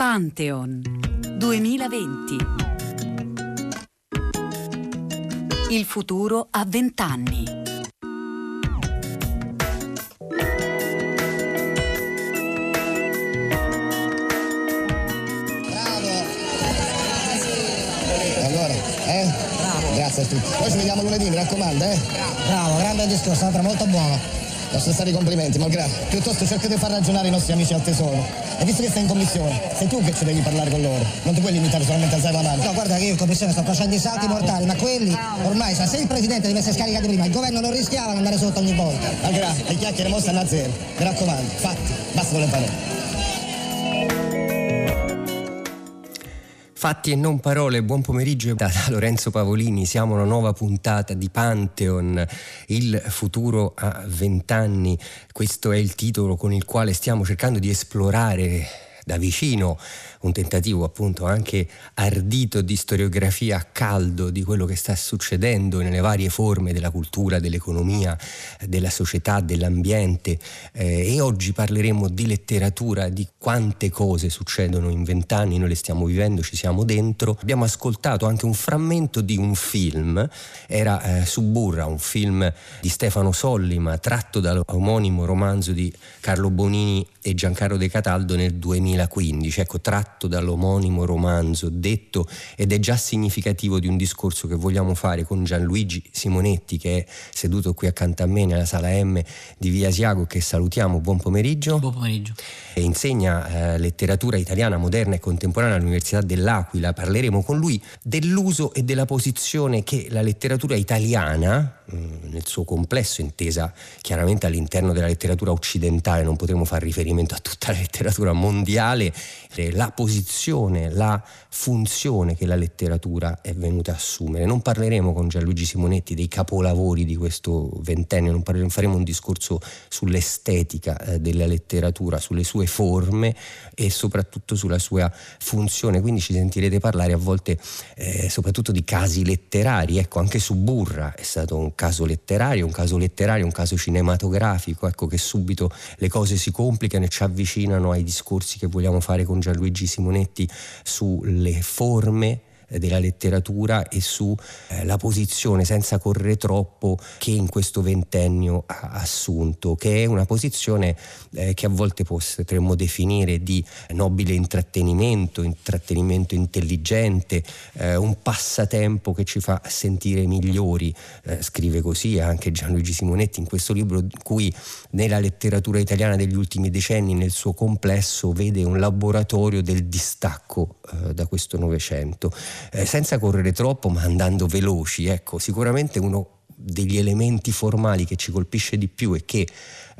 Pantheon 2020. Il futuro a vent'anni. Allora, eh? Bravo. Grazie a tutti. Poi ci vediamo lunedì, mi raccomando, eh? Bravo, grande discorso, Sandra, molto buono. Lascia stare i complimenti, malgrado. Piuttosto cerca di far ragionare i nostri amici al tesoro. E visto che stai in commissione, sei tu che ci devi parlare con loro. Non ti puoi limitare solamente a alzare la mano. No, guarda che io in commissione sto facendo i salti mortali, ma quelli ormai, cioè, se il presidente deve essere scaricato prima, il governo non rischiava di andare sotto ogni volta. Malgrado, le chiacchiere mo stanno a zero. Mi raccomando, fatti, basta con le parole. Fatti e non parole, buon pomeriggio da, Lorenzo Pavolini, siamo una nuova puntata di Pantheon, il futuro a vent'anni, questo è il titolo con il quale stiamo cercando di esplorare da vicino un tentativo appunto anche ardito di storiografia a caldo di quello che sta succedendo nelle varie forme della cultura, dell'economia, della società, dell'ambiente eh, e oggi parleremo di letteratura, di quante cose succedono in vent'anni, noi le stiamo vivendo, ci siamo dentro. Abbiamo ascoltato anche un frammento di un film, era eh, Suburra, un film di Stefano Sollima tratto dall'omonimo romanzo di Carlo Bonini e Giancarlo De Cataldo nel 2015, ecco tratto dall'omonimo romanzo detto ed è già significativo di un discorso che vogliamo fare con Gianluigi Simonetti che è seduto qui accanto a me nella sala M di Via Asiago che salutiamo, buon pomeriggio. Buon pomeriggio. E insegna eh, letteratura italiana moderna e contemporanea all'Università dell'Aquila. Parleremo con lui dell'uso e della posizione che la letteratura italiana mm, nel suo complesso, intesa chiaramente all'interno della letteratura occidentale, non potremo fare riferimento a tutta la letteratura mondiale, la posizione, la funzione che la letteratura è venuta a assumere. Non parleremo con Gianluigi Simonetti dei capolavori di questo ventennio, non parleremo, faremo un discorso sull'estetica eh, della letteratura, sulle sue forme e soprattutto sulla sua funzione. Quindi ci sentirete parlare a volte eh, soprattutto di casi letterari. Ecco, anche su Burra è stato un caso letterario, un caso letterario, un caso cinematografico. Ecco che subito le cose si complicano e ci avvicinano ai discorsi che vogliamo fare con Gianluigi Simonetti sulle forme della letteratura e sulla eh, posizione senza correre troppo che in questo ventennio ha assunto, che è una posizione eh, che a volte potremmo definire di nobile intrattenimento, intrattenimento intelligente, eh, un passatempo che ci fa sentire migliori, scrive così anche Gianluigi Simonetti in questo libro in cui nella letteratura italiana degli ultimi decenni nel suo complesso vede un laboratorio del distacco eh, da questo Novecento eh, senza correre troppo ma andando veloci. Ecco, sicuramente uno degli elementi formali che ci colpisce di più e che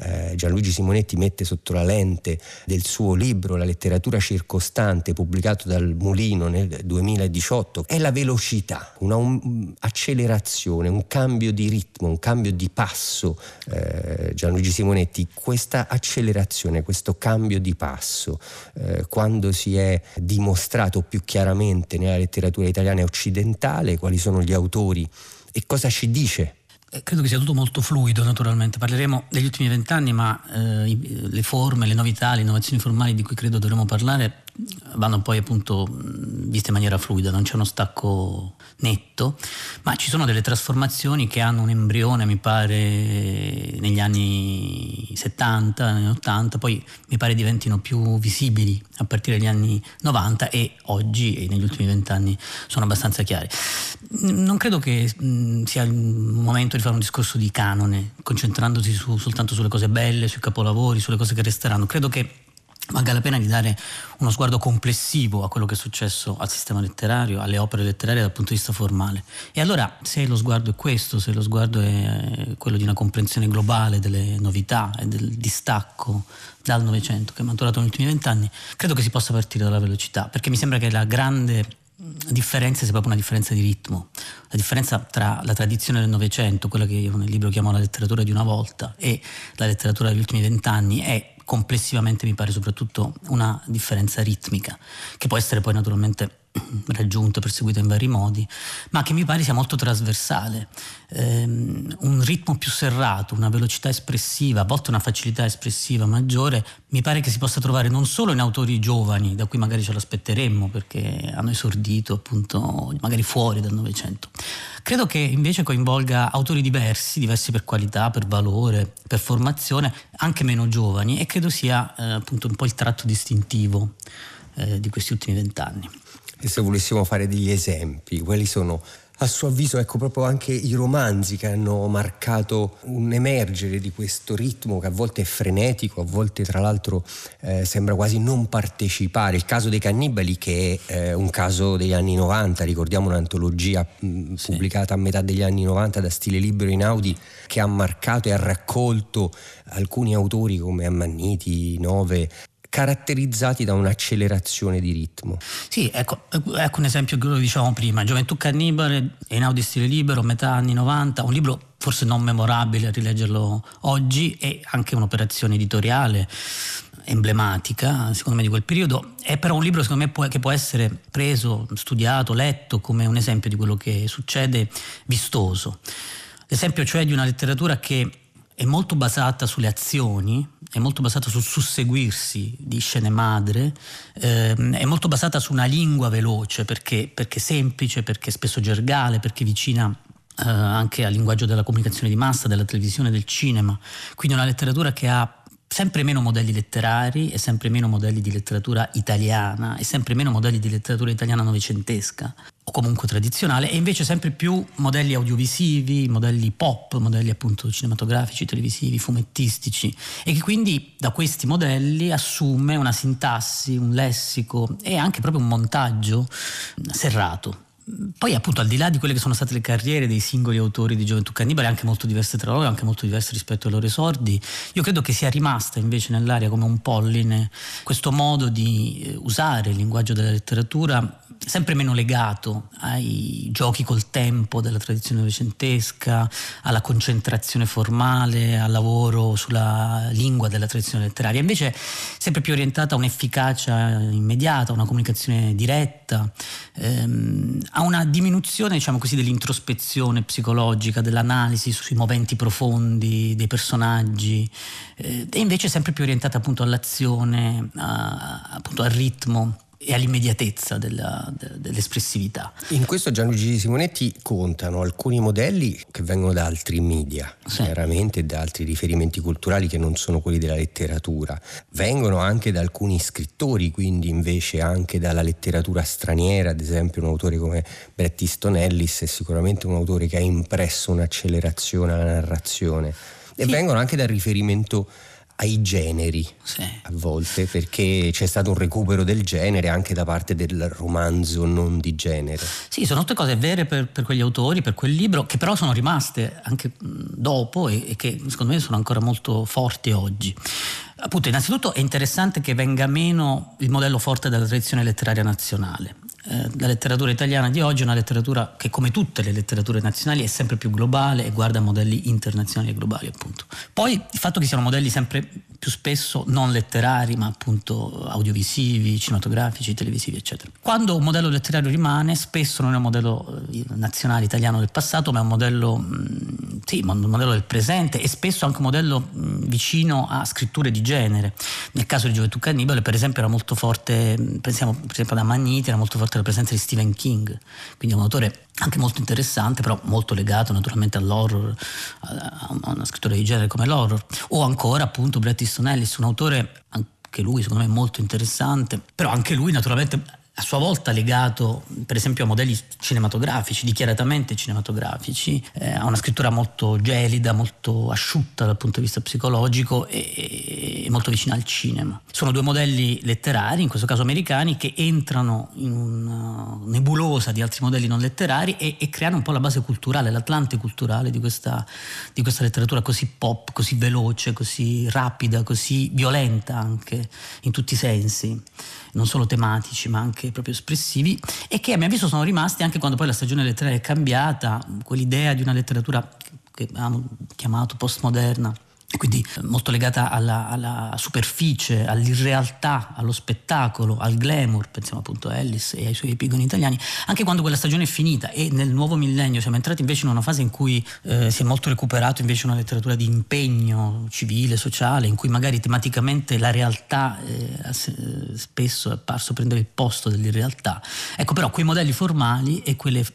eh, Gianluigi Simonetti mette sotto la lente del suo libro La letteratura circostante pubblicato dal Mulino nel 2018 è la velocità, un'accelerazione, un cambio di ritmo, un cambio di passo. Eh, Gianluigi Simonetti, questa accelerazione, questo cambio di passo, eh, quando si è dimostrato più chiaramente nella letteratura italiana e occidentale, quali sono gli autori e cosa ci dice eh, credo che sia tutto molto fluido naturalmente, parleremo degli ultimi vent'anni ma eh, le forme, le novità, le innovazioni formali di cui credo dovremo parlare vanno poi appunto viste in maniera fluida, non c'è uno stacco netto, ma ci sono delle trasformazioni che hanno un embrione, mi pare, negli anni 70, negli 80, poi mi pare diventino più visibili a partire dagli anni 90 e oggi e negli ultimi vent'anni sono abbastanza chiari. Non credo che sia il momento di fare un discorso di canone, concentrandosi su, soltanto sulle cose belle, sui capolavori, sulle cose che resteranno. Credo che valga la pena di dare uno sguardo complessivo a quello che è successo al sistema letterario, alle opere letterarie dal punto di vista formale. E allora se lo sguardo è questo, se lo sguardo è quello di una comprensione globale delle novità e del distacco dal Novecento che è maturato negli ultimi vent'anni, credo che si possa partire dalla velocità, perché mi sembra che la grande differenza sia proprio una differenza di ritmo, la differenza tra la tradizione del Novecento, quella che io nel libro chiamo la letteratura di una volta, e la letteratura degli ultimi vent'anni è complessivamente mi pare soprattutto una differenza ritmica, che può essere poi naturalmente raggiunta, perseguita in vari modi, ma che mi pare sia molto trasversale. Um, un ritmo più serrato, una velocità espressiva, a volte una facilità espressiva maggiore, mi pare che si possa trovare non solo in autori giovani, da cui magari ce l'aspetteremmo perché hanno esordito appunto magari fuori dal Novecento. Credo che invece coinvolga autori diversi, diversi per qualità, per valore, per formazione, anche meno giovani e credo sia eh, appunto un po' il tratto distintivo eh, di questi ultimi vent'anni. E se volessimo fare degli esempi, quali sono a suo avviso ecco proprio anche i romanzi che hanno marcato un emergere di questo ritmo che a volte è frenetico, a volte tra l'altro eh, sembra quasi non partecipare. Il caso dei cannibali che è eh, un caso degli anni 90, ricordiamo un'antologia mh, sì. pubblicata a metà degli anni 90 da Stile Libero in Audi che ha marcato e ha raccolto alcuni autori come Ammanniti, Nove, caratterizzati da un'accelerazione di ritmo. Sì, ecco, ecco un esempio che lo dicevamo prima, Gioventù Cannibale, Einaudi Stile Libero, metà anni 90, un libro forse non memorabile a rileggerlo oggi e anche un'operazione editoriale emblematica secondo me di quel periodo. È però un libro secondo me può, che può essere preso, studiato, letto come un esempio di quello che succede vistoso. L'esempio cioè di una letteratura che è molto basata sulle azioni è molto basata sul susseguirsi di scene madre, ehm, è molto basata su una lingua veloce perché, perché semplice, perché spesso gergale, perché vicina eh, anche al linguaggio della comunicazione di massa, della televisione, del cinema. Quindi una letteratura che ha sempre meno modelli letterari e sempre meno modelli di letteratura italiana e sempre meno modelli di letteratura italiana novecentesca o comunque tradizionale e invece sempre più modelli audiovisivi, modelli pop, modelli appunto cinematografici, televisivi, fumettistici e che quindi da questi modelli assume una sintassi, un lessico e anche proprio un montaggio serrato poi appunto al di là di quelle che sono state le carriere dei singoli autori di Gioventù Cannibale, anche molto diverse tra loro, anche molto diverse rispetto ai loro esordi, io credo che sia rimasta invece nell'aria come un polline questo modo di eh, usare il linguaggio della letteratura sempre meno legato ai giochi col tempo della tradizione novecentesca, alla concentrazione formale, al lavoro sulla lingua della tradizione letteraria, invece sempre più orientata a un'efficacia immediata, a una comunicazione diretta, ehm, a una diminuzione diciamo così, dell'introspezione psicologica, dell'analisi sui moventi profondi dei personaggi, eh, e invece sempre più orientata appunto all'azione, a, appunto al ritmo e all'immediatezza della, de, dell'espressività. In questo Gianluigi Simonetti contano alcuni modelli che vengono da altri media, sì. chiaramente da altri riferimenti culturali che non sono quelli della letteratura, vengono anche da alcuni scrittori, quindi invece anche dalla letteratura straniera, ad esempio un autore come Bret Easton Ellis è sicuramente un autore che ha impresso un'accelerazione alla narrazione e sì. vengono anche dal riferimento ai generi sì. a volte perché c'è stato un recupero del genere anche da parte del romanzo non di genere. Sì, sono tutte cose vere per, per quegli autori, per quel libro, che però sono rimaste anche dopo e, e che secondo me sono ancora molto forti oggi. Appunto, innanzitutto è interessante che venga meno il modello forte della tradizione letteraria nazionale. Eh, la letteratura italiana di oggi è una letteratura che, come tutte le letterature nazionali, è sempre più globale e guarda modelli internazionali e globali, appunto. Poi il fatto che siano modelli sempre più spesso non letterari, ma appunto audiovisivi, cinematografici, televisivi, eccetera. Quando un modello letterario rimane, spesso non è un modello eh, nazionale italiano del passato, ma è un modello, mm, sì, un modello del presente e spesso anche un modello mm, vicino a scritture di genere. Nel caso di Gioventù Cannibale, per esempio, era molto forte, pensiamo per esempio ad Ammanniti, era molto forte la presenza di Stephen King, quindi un autore anche molto interessante, però molto legato naturalmente all'horror, a una scrittura di genere come l'horror, o ancora appunto Bret Easton Ellis, un autore anche lui secondo me molto interessante, però anche lui naturalmente a sua volta legato per esempio a modelli cinematografici, dichiaratamente cinematografici, eh, a una scrittura molto gelida, molto asciutta dal punto di vista psicologico e, e, molto vicina al cinema. Sono due modelli letterari, in questo caso americani, che entrano in una nebulosa di altri modelli non letterari e, e creano un po' la base culturale, l'atlante culturale di questa, di questa letteratura così pop, così veloce, così rapida, così violenta anche in tutti i sensi non solo tematici ma anche proprio espressivi e che a mio avviso sono rimasti anche quando poi la stagione letteraria è cambiata, quell'idea di una letteratura che abbiamo chiamato postmoderna quindi molto legata alla, alla, superficie, all'irrealtà, allo spettacolo, al glamour, pensiamo appunto a Ellis e ai suoi epigoni italiani, anche quando quella stagione è finita e nel nuovo millennio siamo entrati invece in una fase in cui eh, si è molto recuperato invece una letteratura di impegno civile, sociale, in cui magari tematicamente la realtà eh, spesso è apparso prendere il posto dell'irrealtà. Ecco però quei modelli formali e quelle,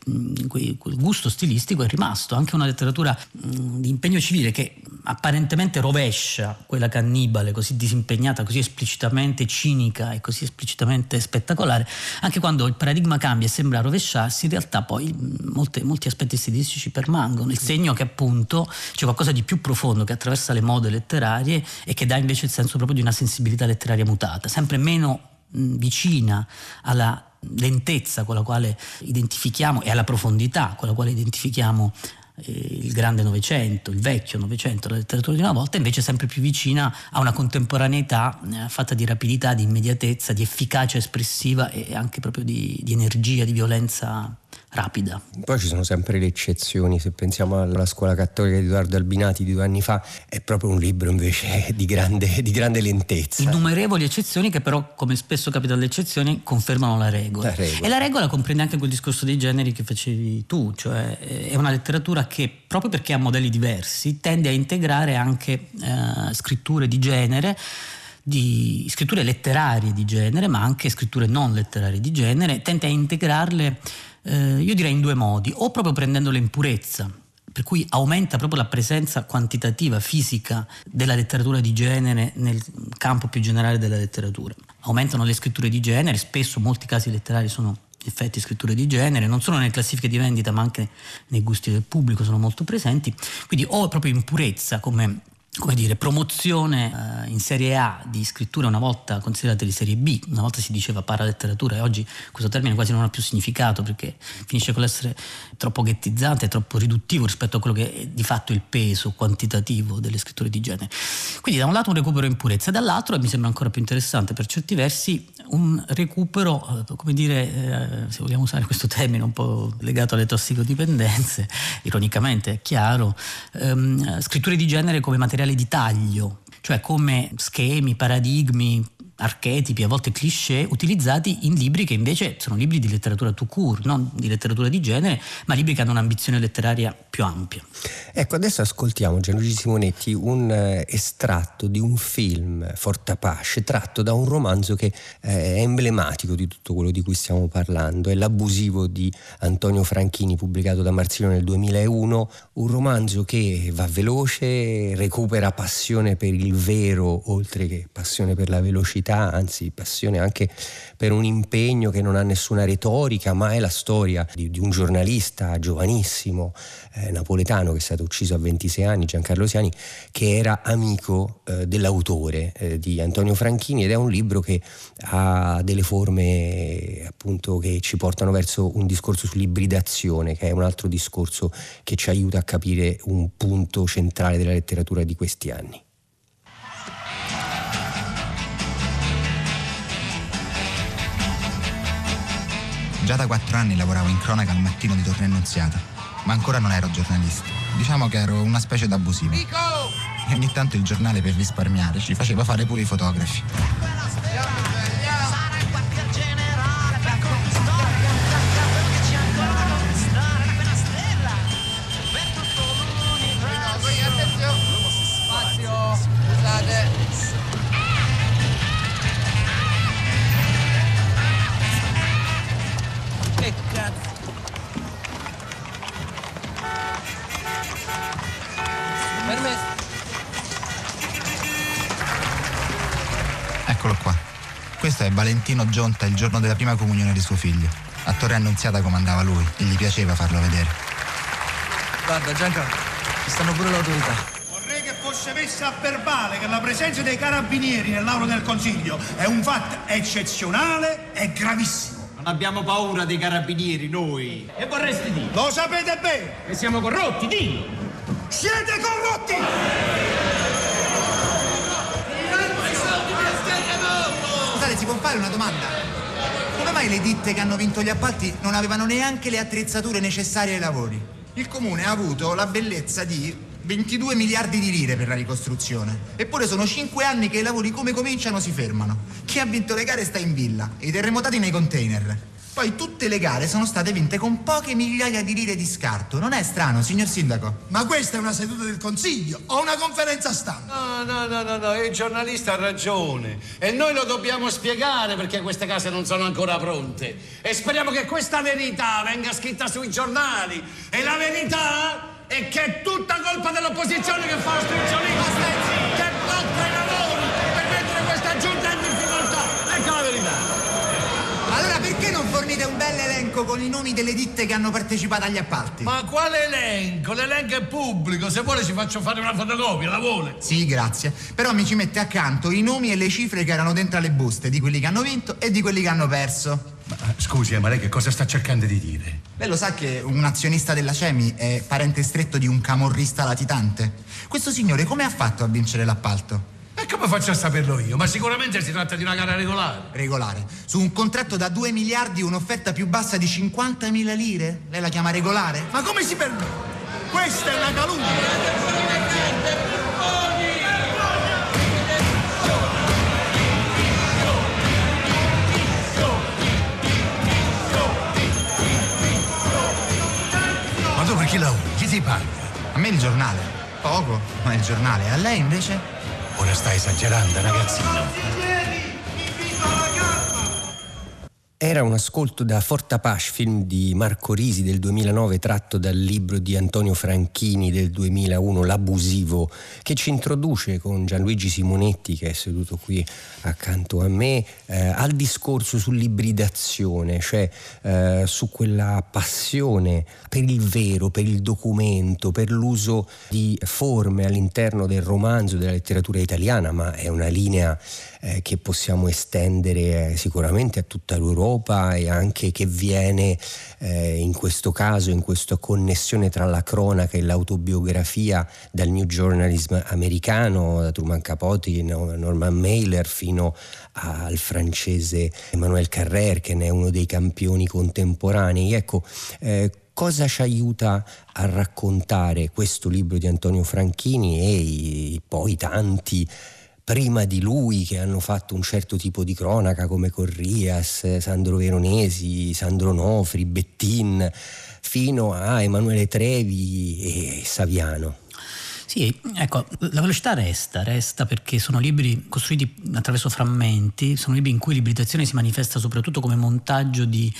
quei, quel gusto stilistico è rimasto, anche una letteratura mh, di impegno civile che apparentemente rovescia quella cannibale così disimpegnata, così esplicitamente cinica e così esplicitamente spettacolare, anche quando il paradigma cambia e sembra rovesciarsi, in realtà poi molte, molti aspetti stilistici permangono, il segno che appunto c'è qualcosa di più profondo che attraversa le mode letterarie e che dà invece il senso proprio di una sensibilità letteraria mutata, sempre meno mh, vicina alla lentezza con la quale identifichiamo e alla profondità con la quale identifichiamo il grande Novecento, il vecchio Novecento, la letteratura di una volta, invece sempre più vicina a una contemporaneità eh, fatta di rapidità, di immediatezza, di efficacia espressiva e anche proprio di, di energia, di violenza rapida. Poi ci sono sempre le eccezioni, se pensiamo alla scuola cattolica di Edoardo Albinati di due anni fa, è proprio un libro invece di grande, di grande lentezza. Innumerevoli eccezioni che però, come spesso capita alle eccezioni, confermano la regola. La regola. E la regola comprende anche quel discorso dei generi che facevi tu, cioè eh, è una letteratura che proprio perché ha modelli diversi tende a integrare anche eh, scritture di genere di scritture letterarie di genere, ma anche scritture non letterarie di genere, tende a integrarle eh, io direi in due modi, o proprio prendendole in purezza, per cui aumenta proprio la presenza quantitativa, fisica della letteratura di genere nel campo più generale della letteratura. Aumentano le scritture di genere, spesso molti casi letterari sono effetti scritture di genere, non solo nelle classifiche di vendita ma anche nei gusti del pubblico sono molto presenti, quindi o proprio in purezza come come dire, promozione eh, in serie A di scritture una volta considerate di serie B, una volta si diceva paraletteratura e oggi questo termine quasi non ha più significato perché finisce con l'essere troppo ghettizzante, troppo riduttivo rispetto a quello che è di fatto il peso quantitativo delle scritture di genere. Quindi da un lato un recupero in purezza, dall'altro, e mi sembra ancora più interessante per certi versi, un recupero, eh, come dire, eh, se vogliamo usare questo termine un po' legato alle tossicodipendenze, ironicamente è chiaro, ehm, scritture di genere come materiale di taglio, cioè come schemi, paradigmi, archetipi, a volte cliché, utilizzati in libri che invece sono libri di letteratura tout court, non di letteratura di genere, ma libri che hanno un'ambizione letteraria più ampia. Ecco, adesso ascoltiamo Gianluigi Simonetti un eh, estratto di un film, Fortapace, tratto da un romanzo che eh, è emblematico di tutto quello di cui stiamo parlando, è L'abusivo di Antonio Franchini, pubblicato da Marsilio nel 2001, un romanzo che va veloce, recupera passione per il vero, oltre che passione per la velocità, curiosità, anzi passione anche per un impegno che non ha nessuna retorica, ma è la storia di, di un giornalista giovanissimo eh, napoletano che è stato ucciso a 26 anni, Giancarlo Siani, che era amico eh, dell'autore eh, di Antonio Franchini ed è un libro che ha delle forme appunto che ci portano verso un discorso sull'ibridazione, che è un altro discorso che ci aiuta a capire un punto centrale della letteratura di questi anni. Già da quattro anni lavoravo in cronaca al mattino di Torre Annunziata, ma ancora non ero giornalista. Diciamo che ero una specie d'abusivo. E ogni tanto il giornale per risparmiare ci faceva fare pure i fotografi. Eccolo qua. Questo è Valentino Gionta il giorno della prima comunione di suo figlio. A Torre Annunziata comandava lui e gli piaceva farlo vedere. Guarda Gianca, ci stanno pure le autorità. Vorrei che fosse messa a verbale che la presenza dei carabinieri nell'aula del consiglio è un fatto eccezionale e gravissimo. Non abbiamo paura dei carabinieri noi. E vorresti dire? Lo sapete bene! Che siamo corrotti, dillo! Siete corrotti! Può fare una domanda? Come mai le ditte che hanno vinto gli appalti non avevano neanche le attrezzature necessarie ai lavori? Il comune ha avuto la bellezza di 22 miliardi di lire per la ricostruzione. Eppure sono 5 anni che i lavori come cominciano si fermano. Chi ha vinto le gare sta in villa, i terremotati nei container. Poi tutte le gare sono state vinte con poche migliaia di lire di scarto. Non è strano, signor Sindaco? Ma questa è una seduta del Consiglio o una conferenza stampa? No, no, no, no, no, il giornalista ha ragione. E noi lo dobbiamo spiegare perché queste case non sono ancora pronte. E speriamo che questa verità venga scritta sui giornali. E la verità è che è tutta colpa dell'opposizione che fa ostruzionismo, fornite un bel elenco con i nomi delle ditte che hanno partecipato agli appalti? Ma quale elenco? L'elenco è pubblico. Se vuole ci faccio fare una fotocopia, la vuole? Sì, grazie. Però mi ci mette accanto i nomi e le cifre che erano dentro alle buste di quelli che hanno vinto e di quelli che hanno perso. Ma, scusi, eh, ma lei che cosa sta cercando di dire? Lei lo sa che un azionista della CEMI è parente stretto di un camorrista latitante? Questo signore come ha fatto a vincere l'appalto? E come faccio a saperlo io? Ma sicuramente si tratta di una gara regolare. Regolare. Su un contratto da 2 miliardi un'offerta più bassa di 50.000 lire? Lei la chiama regolare? Ma come si permette? Questa è una calunnia! Ma tu per chi lavori? Chi ti paga? A me il giornale. Poco, ma il giornale. A lei invece? Ora stai esagerando, ragazzino. Era un ascolto da Fortapash, film di Marco Risi del 2009 tratto dal libro di Antonio Franchini del 2001, L'abusivo, che ci introduce con Gianluigi Simonetti che è seduto qui accanto a me eh, al discorso sull'ibridazione, cioè eh, su quella passione per il vero, per il documento, per l'uso di forme all'interno del romanzo, della letteratura italiana, ma è una linea eh, che possiamo estendere eh, sicuramente a tutta l'Europa e anche che viene eh, in questo caso, in questa connessione tra la cronaca e l'autobiografia dal New Journalism americano, da Truman Capote, Norman Mailer fino al francese Emmanuel Carrère che ne è uno dei campioni contemporanei. Ecco, eh, cosa ci aiuta a raccontare questo libro di Antonio Franchini e i, poi tanti prima di lui che hanno fatto un certo tipo di cronaca come Corrias, Sandro Veronesi, Sandro Nofri, Bettin, fino a Emanuele Trevi e Saviano. Sì, ecco, la velocità resta, resta perché sono libri costruiti attraverso frammenti, sono libri in cui l'ibridazione si manifesta soprattutto come montaggio di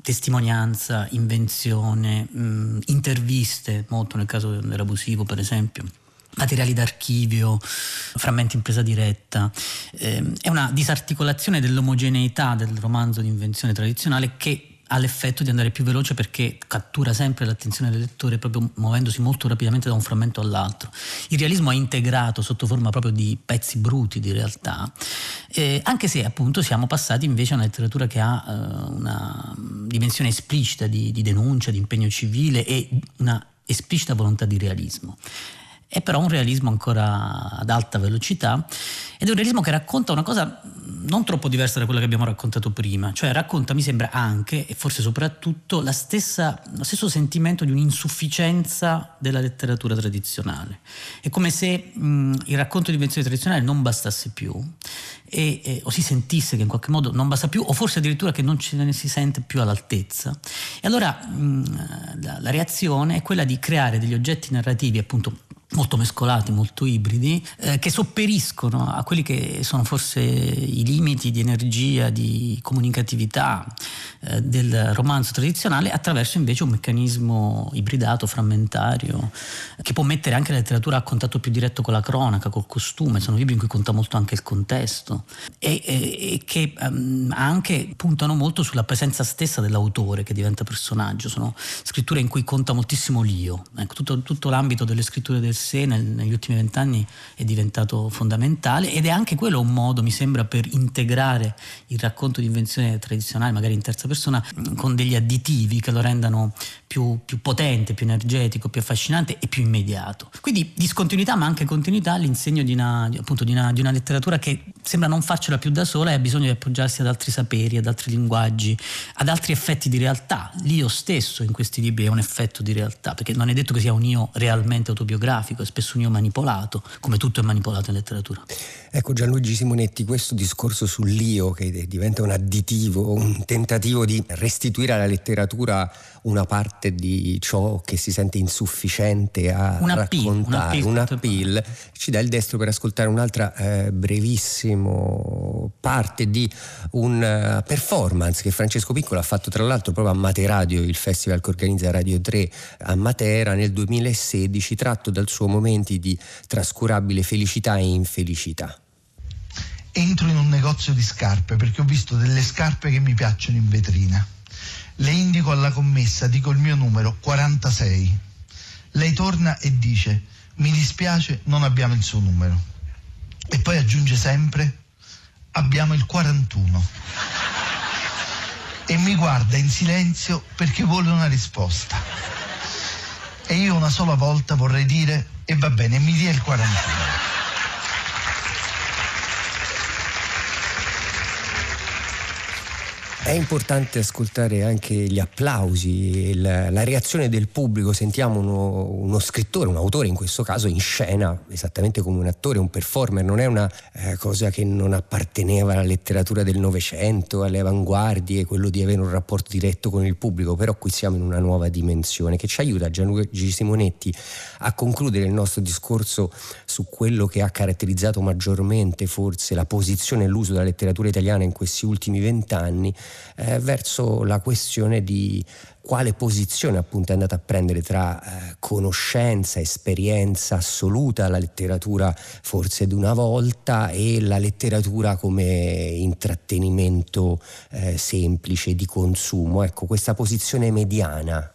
testimonianza, invenzione, mh, interviste, molto nel caso dell'abusivo per esempio materiali d'archivio, frammenti in presa diretta. Eh, è una disarticolazione dell'omogeneità del romanzo di invenzione tradizionale che ha l'effetto di andare più veloce perché cattura sempre l'attenzione del lettore proprio muovendosi molto rapidamente da un frammento all'altro. Il realismo è integrato sotto forma proprio di pezzi bruti di realtà, eh, anche se appunto siamo passati invece a una letteratura che ha eh, una dimensione esplicita di, di denuncia, di impegno civile e una esplicita volontà di realismo è però un realismo ancora ad alta velocità ed è un realismo che racconta una cosa non troppo diversa da quella che abbiamo raccontato prima, cioè racconta, mi sembra, anche e forse soprattutto stessa, lo stesso sentimento di un'insufficienza della letteratura tradizionale. È come se mh, il racconto di invenzione tradizionale non bastasse più e, e, o si sentisse che in qualche modo non basta più o forse addirittura che non ce ne si sente più all'altezza. E allora mh, la, la reazione è quella di creare degli oggetti narrativi appunto molto mescolati, molto ibridi, eh, che sopperiscono a quelli che sono forse i limiti di energia, di comunicatività eh, del romanzo tradizionale attraverso invece un meccanismo ibridato, frammentario, che può mettere anche la letteratura a contatto più diretto con la cronaca, col costume, sono libri in cui conta molto anche il contesto e, e, e che um, anche puntano molto sulla presenza stessa dell'autore che diventa personaggio, sono scritture in cui conta moltissimo l'io, ecco, tutto, tutto l'ambito delle scritture del sé nel, negli ultimi vent'anni è diventato fondamentale ed è anche quello un modo, mi sembra, per integrare il racconto di invenzione tradizionale, magari in terza persona, con degli additivi che lo rendano più, più potente, più energetico, più affascinante e più immediato. Quindi discontinuità ma anche continuità all'insegno di una, appunto, di una, di una letteratura che sembra non farcela più da sola e ha bisogno di appoggiarsi ad altri saperi, ad altri linguaggi, ad altri effetti di realtà. L'io stesso in questi libri è un effetto di realtà, perché non è detto che sia un io realmente autobiografico, è spesso un manipolato, come tutto è manipolato in letteratura. Ecco Gianluigi Simonetti, questo discorso sull'io che diventa un additivo, un tentativo di restituire alla letteratura una parte di ciò che si sente insufficiente a un raccontare, un appeal, ci dà il destro per ascoltare un'altra eh, brevissima parte di un uh, performance che Francesco Piccolo ha fatto tra l'altro proprio a Materadio, il festival che organizza Radio 3 a Matera nel 2016, tratto dal suo Momenti di trascurabile felicità e infelicità entro in un negozio di scarpe perché ho visto delle scarpe che mi piacciono in vetrina. Le indico alla commessa, dico il mio numero 46. Lei torna e dice mi dispiace, non abbiamo il suo numero. E poi aggiunge sempre abbiamo il 41. E mi guarda in silenzio perché vuole una risposta. E io una sola volta vorrei dire e va bene, mi dia il 41. È importante ascoltare anche gli applausi, la, la reazione del pubblico. Sentiamo uno, uno, scrittore, un autore in questo caso, in scena, esattamente come un attore, un performer. Non è una eh, cosa che non apparteneva alla letteratura del Novecento, alle avanguardie, quello di avere un rapporto diretto con il pubblico. Però qui siamo in una nuova dimensione che ci aiuta, Gianluigi Simonetti, a concludere il nostro discorso su quello che ha caratterizzato maggiormente forse la posizione e l'uso della letteratura italiana in questi ultimi vent'anni eh, verso la questione di quale posizione appunto è andata a prendere tra eh, conoscenza, esperienza assoluta, la letteratura forse di una volta e la letteratura come intrattenimento eh, semplice di consumo. Ecco, questa posizione mediana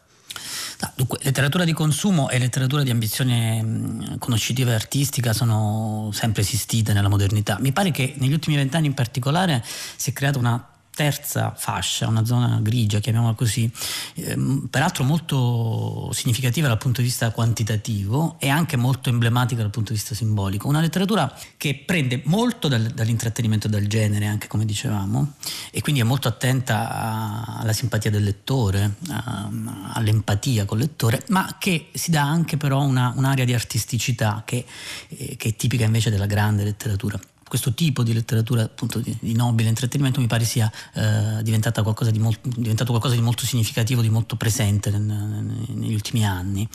dunque, letteratura di consumo e letteratura di ambizione conoscitiva e artistica sono sempre esistite nella modernità. Mi pare che negli ultimi vent'anni in particolare si è creata una terza fascia, una zona grigia, chiamiamola così, ehm, peraltro molto significativa dal punto di vista quantitativo e anche molto emblematica dal punto di vista simbolico. Una letteratura che prende molto dal, dall'intrattenimento del genere, anche come dicevamo, e quindi è molto attenta a, alla simpatia del lettore, a, all'empatia col lettore, ma che si dà anche però una, un'area di artisticità che, eh, che è tipica invece della grande letteratura questo tipo di letteratura appunto di, di nobile intrattenimento mi pare sia eh, qualcosa di molto, diventato qualcosa di molto significativo, di molto presente nel, negli ultimi anni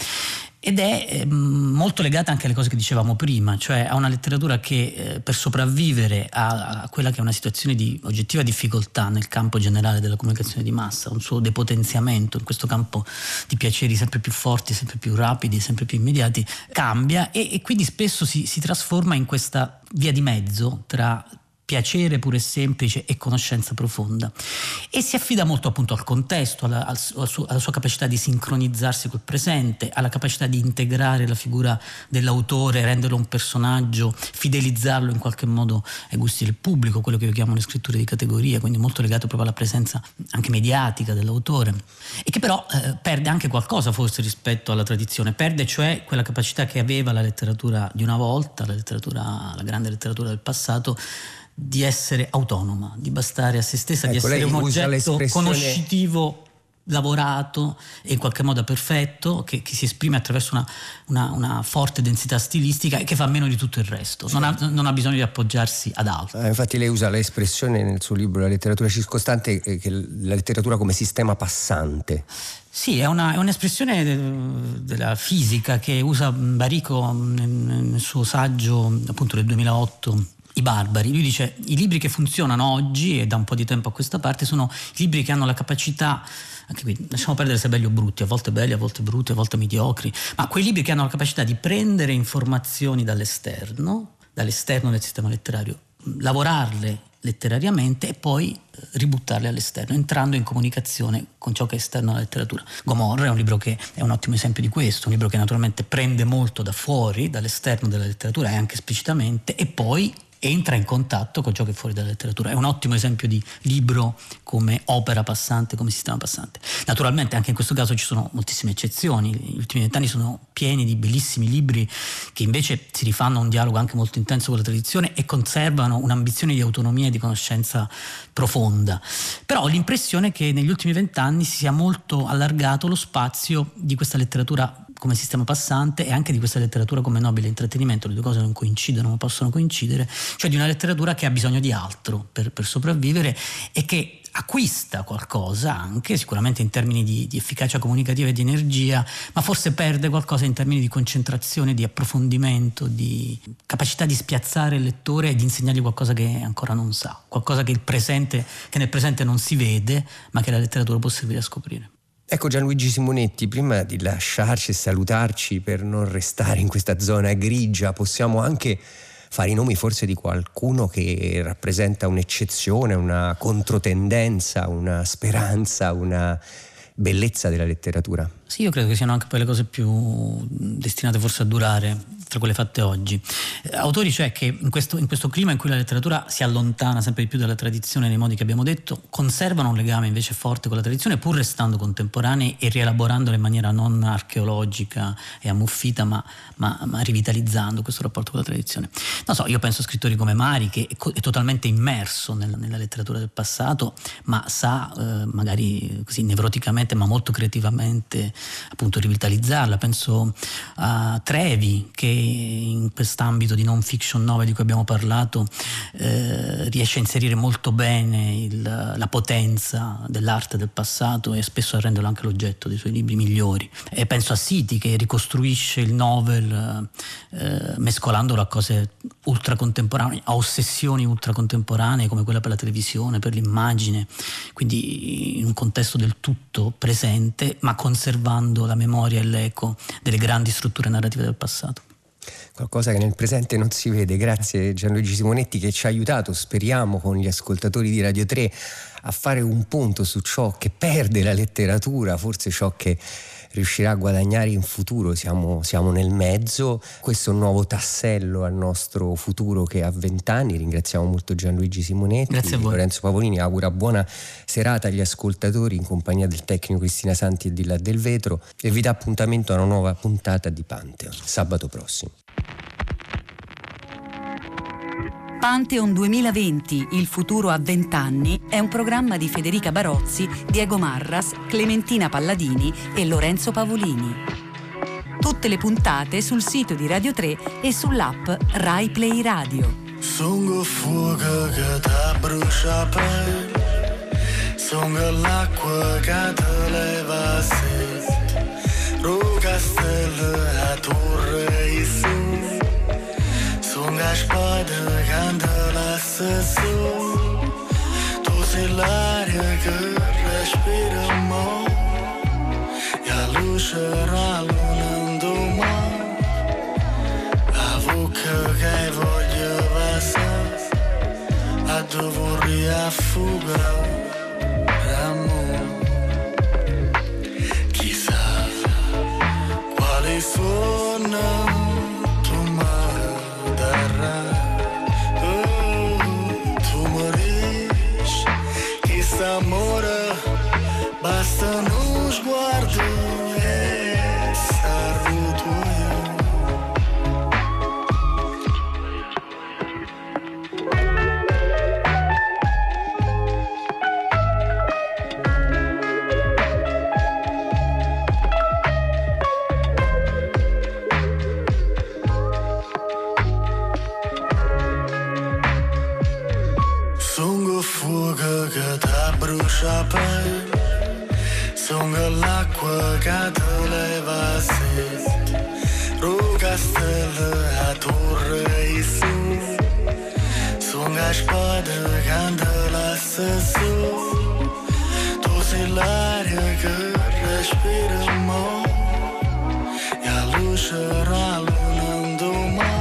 ed è eh, molto legata anche alle cose che dicevamo prima, cioè a una letteratura che eh, per sopravvivere a, quella che è una situazione di oggettiva difficoltà nel campo generale della comunicazione di massa, un suo depotenziamento in questo campo di piaceri sempre più forti, sempre più rapidi, sempre più immediati, cambia e, e quindi spesso si, si trasforma in questa via di mezzo tra piacere pure semplice e conoscenza profonda. E si affida molto appunto al contesto, alla, al, alla, sua, capacità di sincronizzarsi col presente, alla capacità di integrare la figura dell'autore, renderlo un personaggio, fidelizzarlo in qualche modo ai gusti del pubblico, quello che io chiamo le scritture di categoria, quindi molto legato proprio alla presenza anche mediatica dell'autore. E che però eh, perde anche qualcosa forse rispetto alla tradizione, perde cioè quella capacità che aveva la letteratura di una volta, la, letteratura, la grande letteratura del passato, di essere autonoma, di bastare a se stessa, ecco, di essere un oggetto conoscitivo lavorato e in qualche modo perfetto, che, che si esprime attraverso una, una, una, forte densità stilistica e che fa meno di tutto il resto, non ha, non ha bisogno di appoggiarsi ad altro. Eh, infatti lei usa l'espressione nel suo libro La letteratura circostante, eh, che la letteratura come sistema passante. Sì, è, una, è un'espressione della fisica che usa Barico nel suo saggio appunto del 2008 i barbari. Lui dice i libri che funzionano oggi e da un po' di tempo a questa parte sono libri che hanno la capacità anche qui lasciamo perdere se belli o brutti, a volte belli, a volte brutti, a volte mediocri, ma quei libri che hanno la capacità di prendere informazioni dall'esterno, dall'esterno del sistema letterario, lavorarle letterariamente e poi eh, ributtarle all'esterno, entrando in comunicazione con ciò che è esterno alla letteratura. Gomorra è un libro che è un ottimo esempio di questo, un libro che naturalmente prende molto da fuori, dall'esterno della letteratura e anche esplicitamente, e poi entra in contatto con ciò che è fuori dalla letteratura. È un ottimo esempio di libro come opera passante, come sistema passante. Naturalmente anche in questo caso ci sono moltissime eccezioni, gli ultimi vent'anni sono pieni di bellissimi libri che invece si rifanno a un dialogo anche molto intenso con la tradizione e conservano un'ambizione di autonomia e di conoscenza profonda. Però ho l'impressione che negli ultimi vent'anni si sia molto allargato lo spazio di questa letteratura come sistema passante e anche di questa letteratura come nobile intrattenimento, le due cose non coincidono ma possono coincidere, cioè di una letteratura che ha bisogno di altro per, per sopravvivere e che acquista qualcosa anche sicuramente in termini di, di, efficacia comunicativa e di energia, ma forse perde qualcosa in termini di concentrazione, di approfondimento, di capacità di spiazzare il lettore e di insegnargli qualcosa che ancora non sa, qualcosa che, presente, che nel presente non si vede, ma che la letteratura può servire a scoprire. Ecco Gianluigi Simonetti, prima di lasciarci e salutarci per non restare in questa zona grigia, possiamo anche fare i nomi forse di qualcuno che rappresenta un'eccezione, una controtendenza, una speranza, una bellezza della letteratura. Sì, io credo che siano anche poi le cose più destinate forse a durare tra quelle fatte oggi. Eh, autori cioè che in questo, in questo, clima in cui la letteratura si allontana sempre di più dalla tradizione nei modi che abbiamo detto, conservano un legame invece forte con la tradizione pur restando contemporanei e rielaborandola in maniera non archeologica e ammuffita ma, ma, ma rivitalizzando questo rapporto con la tradizione. Non so, io penso a scrittori come Mari che è, è totalmente immerso nella, nella, letteratura del passato ma sa eh, magari così nevroticamente ma molto creativamente appunto rivitalizzarla. Penso a Trevi che in quest'ambito di non fiction novel di cui abbiamo parlato eh, riesce a inserire molto bene il, la potenza dell'arte del passato e spesso a renderlo anche l'oggetto dei suoi libri migliori. E penso a City che ricostruisce il novel eh, mescolandolo a cose ultra contemporanee, a ossessioni ultra contemporanee come quella per la televisione, per l'immagine, quindi in un contesto del tutto presente ma conservando la memoria e l'eco delle grandi strutture narrative del passato qualcosa che nel presente non si vede. Grazie Gianluigi Simonetti che ci ha aiutato, speriamo, con gli ascoltatori di Radio 3 a fare un punto su ciò che perde la letteratura, forse ciò che riuscirà a guadagnare in futuro, siamo, siamo nel mezzo, questo è un nuovo tassello al nostro futuro che ha vent'anni, ringraziamo molto Gianluigi Simonetti, Grazie a voi. Lorenzo Pavolini, augura buona serata agli ascoltatori in compagnia del tecnico Cristina Santi e di là del vetro e vi dà appuntamento a una nuova puntata di Pantheon, sabato prossimo. Pantheon 2020, il futuro a 20 anni, è un programma di Federica Barozzi, Diego Marras, Clementina Palladini e Lorenzo Pavolini. Tutte le puntate sul sito di Radio 3 e sull'app Rai Play Radio. Sono fuoco che ti brucia pelle, sono l'acqua che ti leva sete, ro castello a torre e su, sono la spada su Tu sei l'aria che respiriamo E a luce la luna in domani A bocca che voglio passare A dove riaffugare Amore Chissà quali Basta l'aria che respiriamo e allucerà l'indumà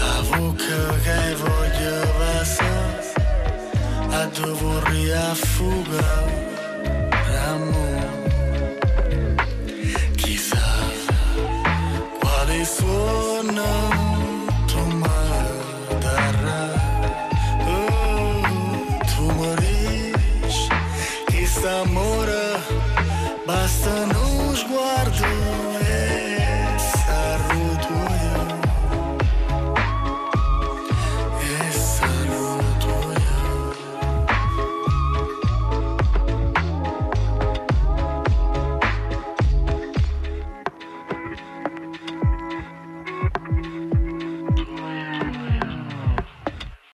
la bocca che voglio passare, a dove vorrei affogare